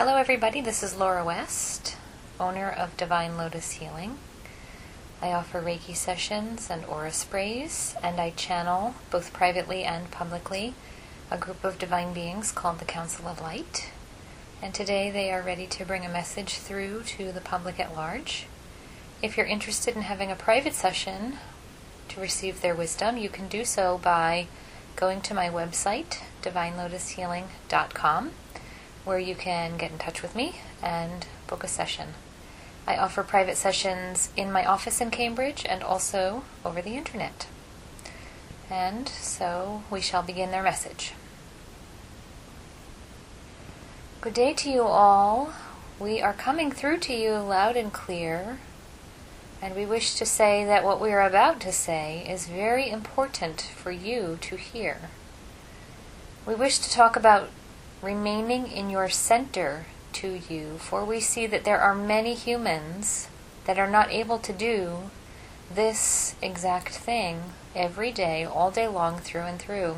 Hello, everybody. This is Laura West, owner of Divine Lotus Healing. I offer Reiki sessions and aura sprays, and I channel, both privately and publicly, a group of divine beings called the Council of Light. And today they are ready to bring a message through to the public at large. If you're interested in having a private session to receive their wisdom, you can do so by going to my website, divinelotushealing.com where you can get in touch with me and book a session. I offer private sessions in my office in Cambridge and also over the internet. And so we shall begin their message. Good day to you all. We are coming through to you loud and clear, and we wish to say that what we are about to say is very important for you to hear. We wish to talk about remaining in your center to you, for we see that there are many humans that are not able to do this exact thing every day, all day long, through and through.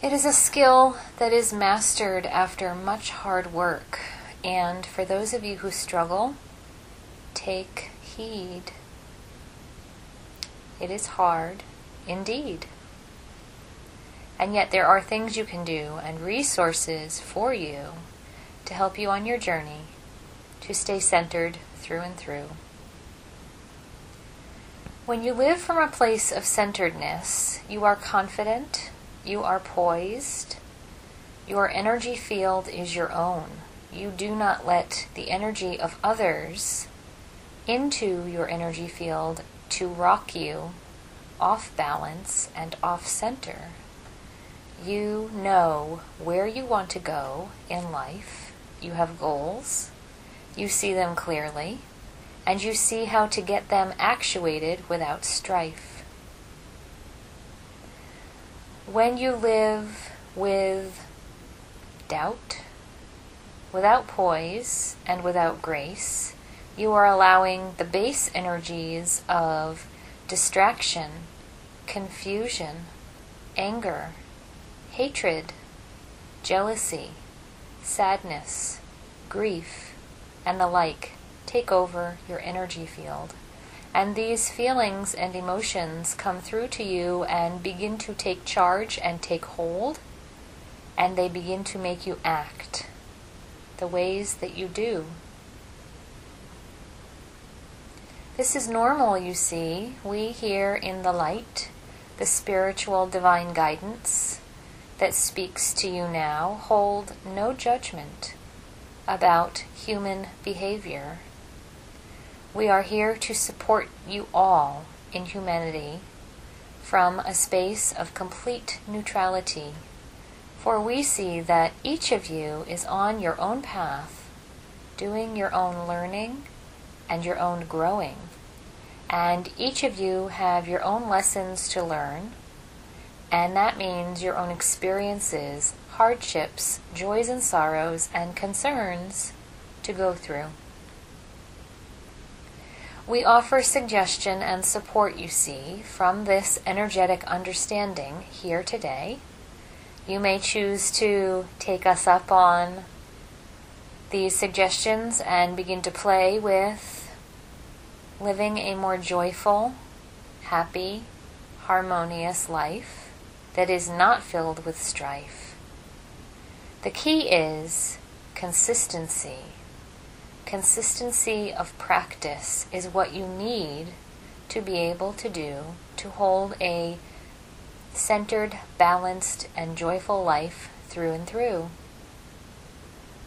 It is a skill that is mastered after much hard work, and for those of you who struggle, take heed. It is hard indeed. And yet, there are things you can do and resources for you to help you on your journey to stay centered through and through. When you live from a place of centeredness, you are confident, you are poised, your energy field is your own. You do not let the energy of others into your energy field to rock you off balance and off center you know where you want to go in life, you have goals, you see them clearly, and you see how to get them actuated without strife. When you live with doubt, without poise, and without grace, you are allowing the base energies of distraction, confusion, anger, hatred, jealousy, sadness, grief, and the like take over your energy field. And these feelings and emotions come through to you and begin to take charge and take hold, and they begin to make you act the ways that you do. This is normal, you see. We here in the light, the spiritual divine guidance, that speaks to you now hold no judgment about human behavior. We are here to support you all in humanity from a space of complete neutrality, for we see that each of you is on your own path, doing your own learning and your own growing. And each of you have your own lessons to learn and that means your own experiences, hardships, joys and sorrows, and concerns to go through. We offer suggestion and support, you see, from this energetic understanding here today. You may choose to take us up on these suggestions and begin to play with living a more joyful, happy, harmonious life that is not filled with strife. The key is consistency. Consistency of practice is what you need to be able to do to hold a centered, balanced, and joyful life through and through.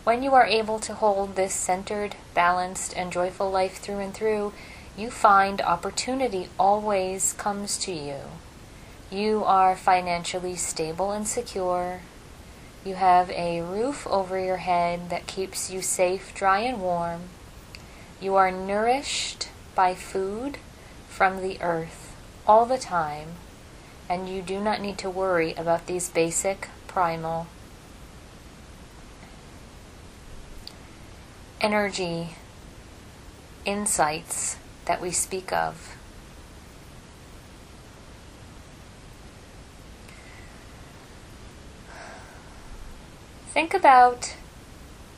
When you are able to hold this centered, balanced, and joyful life through and through, you find opportunity always comes to you. You are financially stable and secure. You have a roof over your head that keeps you safe, dry, and warm. You are nourished by food from the earth all the time, and you do not need to worry about these basic primal energy insights that we speak of. Think about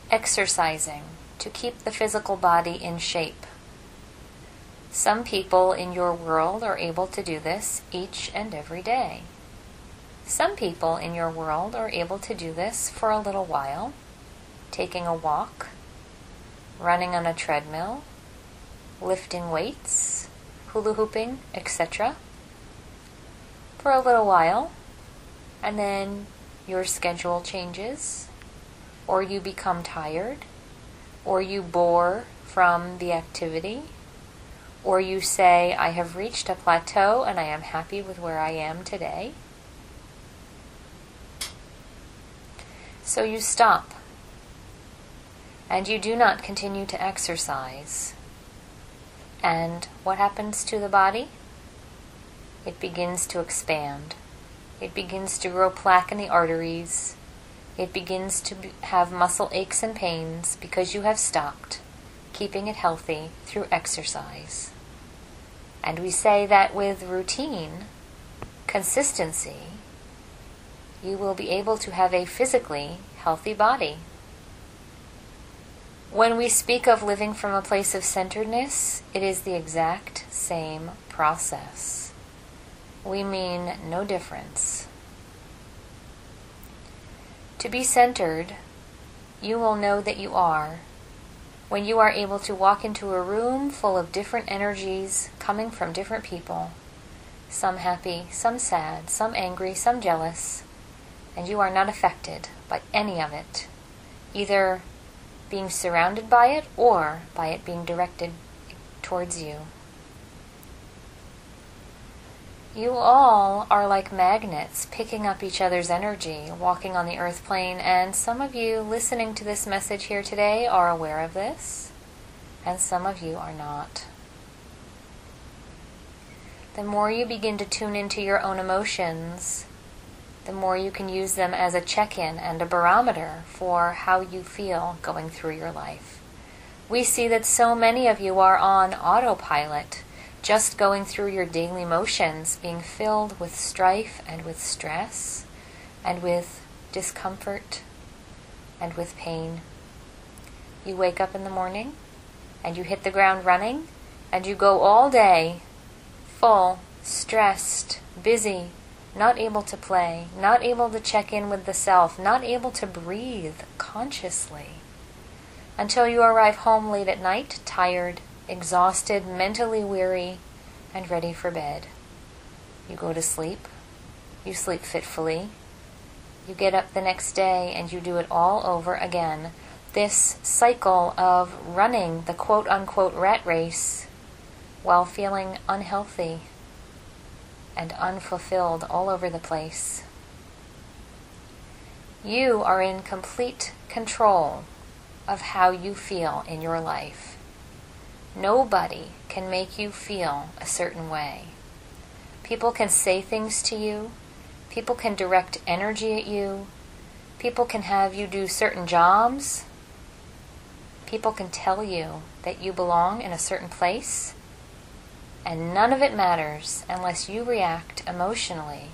exercising to keep the physical body in shape. Some people in your world are able to do this each and every day. Some people in your world are able to do this for a little while, taking a walk, running on a treadmill, lifting weights, hula hooping, etc. for a little while, and then your schedule changes, or you become tired, or you bore from the activity, or you say, I have reached a plateau and I am happy with where I am today. So you stop and you do not continue to exercise. And what happens to the body? It begins to expand. It begins to grow plaque in the arteries. It begins to have muscle aches and pains because you have stopped, keeping it healthy through exercise. And we say that with routine, consistency, you will be able to have a physically healthy body. When we speak of living from a place of centeredness, it is the exact same process. We mean no difference. To be centered, you will know that you are when you are able to walk into a room full of different energies coming from different people, some happy, some sad, some angry, some jealous, and you are not affected by any of it, either being surrounded by it or by it being directed towards you. You all are like magnets picking up each other's energy, walking on the earth plane, and some of you listening to this message here today are aware of this, and some of you are not. The more you begin to tune into your own emotions, the more you can use them as a check in and a barometer for how you feel going through your life. We see that so many of you are on autopilot, just going through your daily motions, being filled with strife and with stress and with discomfort and with pain. You wake up in the morning and you hit the ground running and you go all day full, stressed, busy, not able to play, not able to check in with the self, not able to breathe consciously. Until you arrive home late at night, tired, exhausted, mentally weary, and ready for bed. You go to sleep. You sleep fitfully. You get up the next day and you do it all over again. This cycle of running the quote unquote rat race while feeling unhealthy and unfulfilled all over the place. You are in complete control of how you feel in your life. Nobody can make you feel a certain way. People can say things to you, people can direct energy at you, people can have you do certain jobs, people can tell you that you belong in a certain place and none of it matters unless you react emotionally.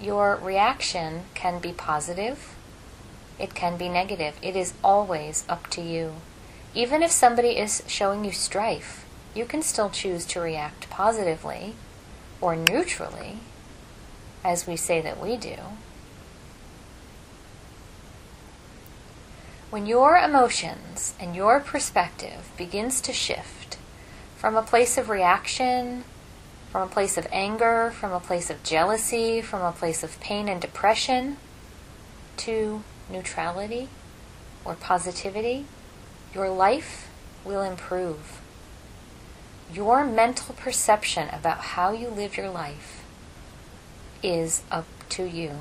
Your reaction can be positive, it can be negative. It is always up to you. Even if somebody is showing you strife, you can still choose to react positively or neutrally, as we say that we do. When your emotions and your perspective begins to shift from a place of reaction, from a place of anger, from a place of jealousy, from a place of pain and depression, to neutrality or positivity, your life will improve. Your mental perception about how you live your life is up to you.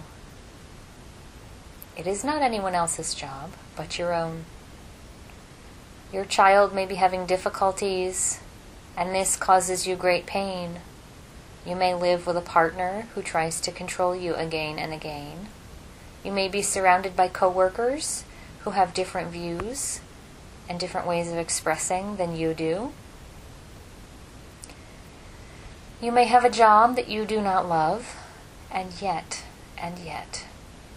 It is not anyone else's job but your own. Your child may be having difficulties, and this causes you great pain. You may live with a partner who tries to control you again and again. You may be surrounded by coworkers who have different views and different ways of expressing than you do. You may have a job that you do not love, and yet, and yet,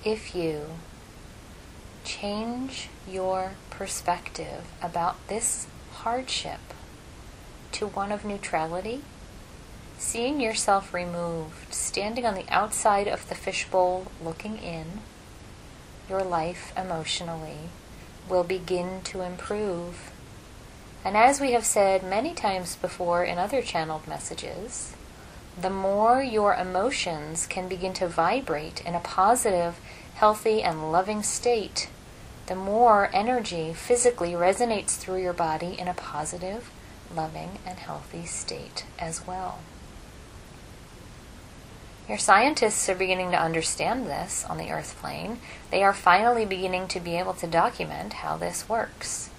if you change your perspective about this hardship to one of neutrality, seeing yourself removed, standing on the outside of the fishbowl looking in, your life emotionally will begin to improve. And as we have said many times before in other channeled messages, the more your emotions can begin to vibrate in a positive, healthy, and loving state, the more energy physically resonates through your body in a positive, loving, and healthy state as well. Your scientists are beginning to understand this on the earth plane. They are finally beginning to be able to document how this works.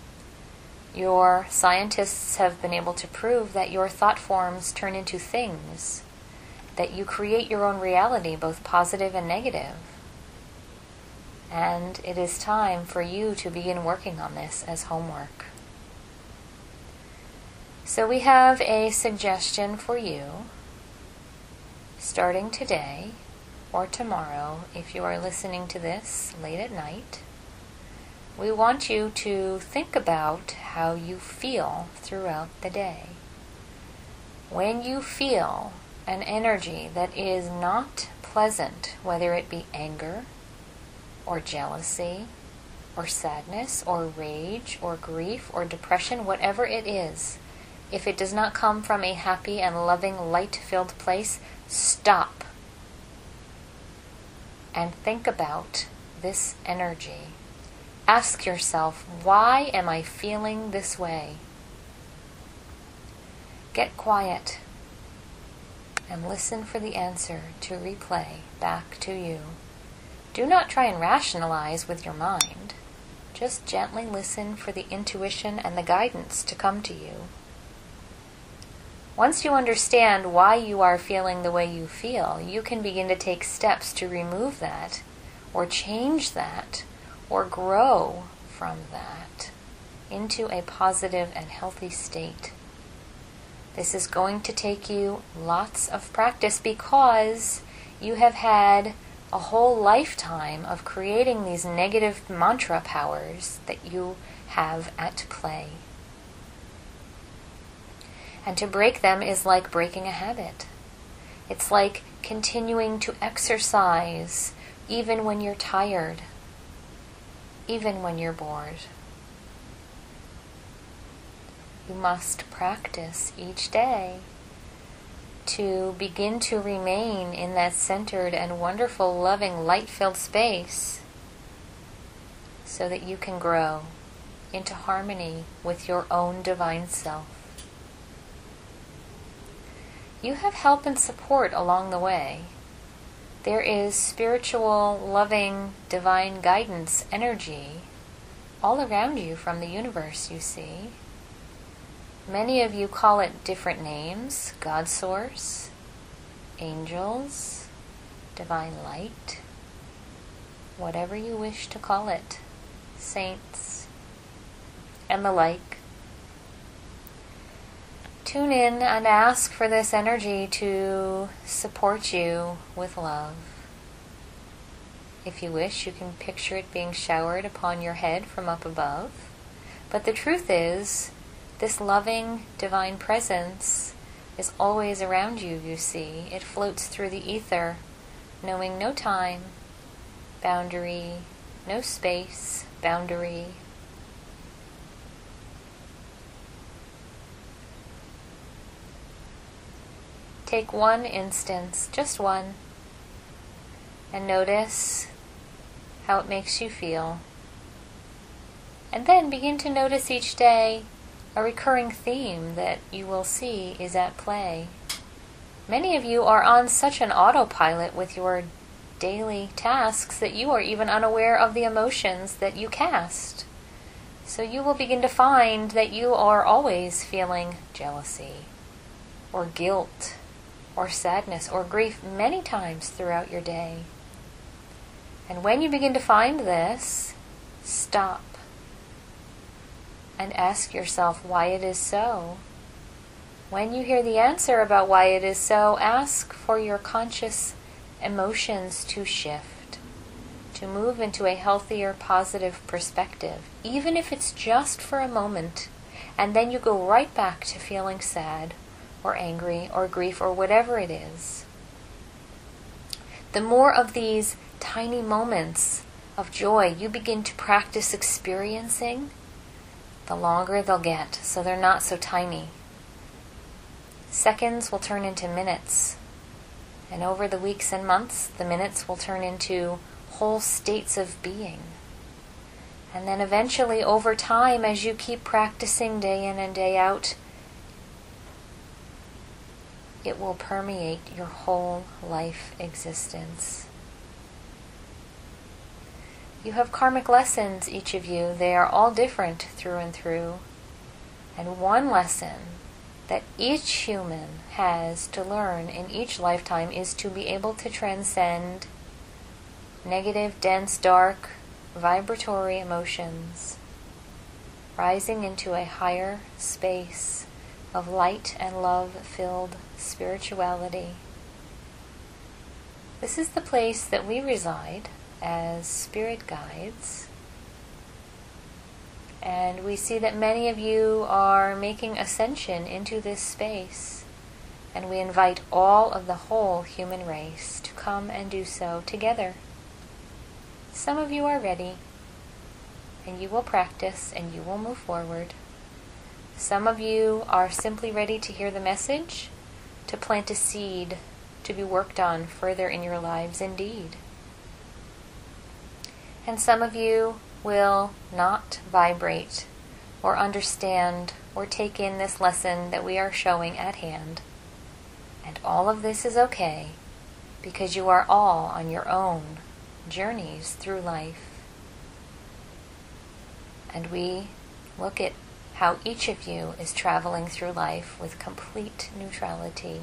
Your scientists have been able to prove that your thought forms turn into things that you create your own reality, both positive and negative. And it is time for you to begin working on this as homework. So, we have a suggestion for you starting today or tomorrow, if you are listening to this late at night. We want you to think about how you feel throughout the day. When you feel an energy that is not pleasant, whether it be anger or jealousy or sadness or rage or grief or depression, whatever it is, if it does not come from a happy and loving, light filled place, stop and think about this energy. Ask yourself, why am I feeling this way? Get quiet and listen for the answer to replay back to you. Do not try and rationalize with your mind. Just gently listen for the intuition and the guidance to come to you. Once you understand why you are feeling the way you feel, you can begin to take steps to remove that, or change that, or grow from that into a positive and healthy state. This is going to take you lots of practice because you have had a whole lifetime of creating these negative mantra powers that you have at play. And to break them is like breaking a habit. It's like continuing to exercise even when you're tired, even when you're bored. You must practice each day to begin to remain in that centered and wonderful, loving, light filled space so that you can grow into harmony with your own divine self. You have help and support along the way. There is spiritual, loving, divine guidance energy all around you from the universe, you see. Many of you call it different names God Source, angels, divine light, whatever you wish to call it, saints, and the like. Tune in and ask for this energy to support you with love. If you wish, you can picture it being showered upon your head from up above. But the truth is, this loving divine presence is always around you, you see. It floats through the ether, knowing no time, boundary, no space, boundary. Take one instance, just one, and notice how it makes you feel. And then begin to notice each day a recurring theme that you will see is at play. Many of you are on such an autopilot with your daily tasks that you are even unaware of the emotions that you cast. So you will begin to find that you are always feeling jealousy, or guilt, or sadness, or grief many times throughout your day. And when you begin to find this, stop and ask yourself why it is so. When you hear the answer about why it is so, ask for your conscious emotions to shift, to move into a healthier, positive perspective, even if it's just for a moment, and then you go right back to feeling sad or angry or grief or whatever it is. The more of these tiny moments of joy you begin to practice experiencing, the longer they'll get, so they're not so tiny. Seconds will turn into minutes. And over the weeks and months, the minutes will turn into whole states of being. And then eventually, over time, as you keep practicing day in and day out, it will permeate your whole life existence. You have karmic lessons, each of you. They are all different through and through. And one lesson that each human has to learn in each lifetime is to be able to transcend negative, dense, dark, vibratory emotions, rising into a higher space of light and love filled spirituality. This is the place that we reside as spirit guides. And we see that many of you are making ascension into this space. And we invite all of the whole human race to come and do so together. Some of you are ready, and you will practice and you will move forward. Some of you are simply ready to hear the message, to plant a seed to be worked on further in your lives indeed. And some of you will not vibrate or understand or take in this lesson that we are showing at hand. And all of this is okay because you are all on your own journeys through life. And we look at how each of you is traveling through life with complete neutrality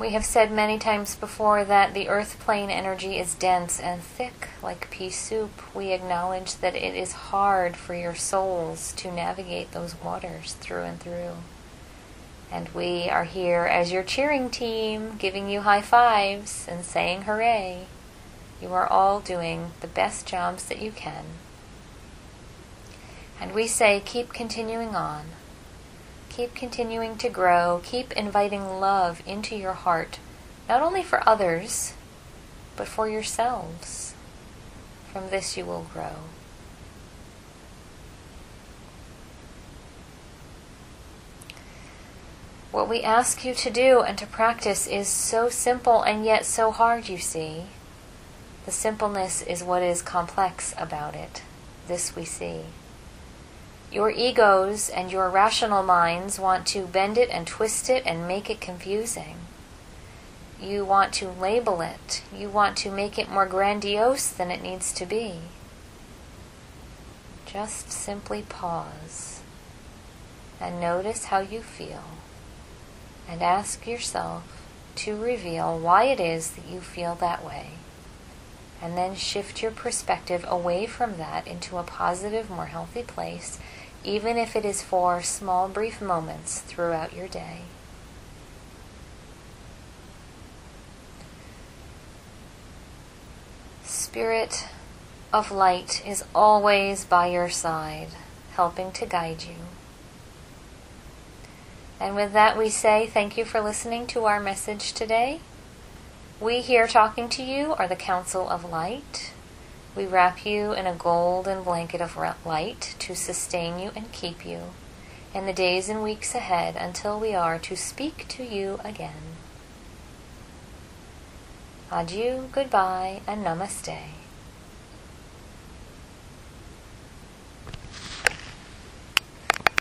We have said many times before that the earth plane energy is dense and thick like pea soup. We acknowledge that it is hard for your souls to navigate those waters through and through. And we are here as your cheering team, giving you high fives and saying hooray. You are all doing the best jobs that you can. And we say, keep continuing on. Keep continuing to grow. Keep inviting love into your heart, not only for others, but for yourselves. From this you will grow. What we ask you to do and to practice is so simple and yet so hard, you see. The simpleness is what is complex about it. This we see. Your egos and your rational minds want to bend it and twist it and make it confusing. You want to label it. You want to make it more grandiose than it needs to be. Just simply pause and notice how you feel and ask yourself to reveal why it is that you feel that way. And then shift your perspective away from that into a positive, more healthy place even if it is for small, brief moments throughout your day. Spirit of light is always by your side, helping to guide you. And with that, we say thank you for listening to our message today. We here talking to you are the Council of Light. We wrap you in a golden blanket of light to sustain you and keep you in the days and weeks ahead until we are to speak to you again. Adieu, goodbye, and namaste.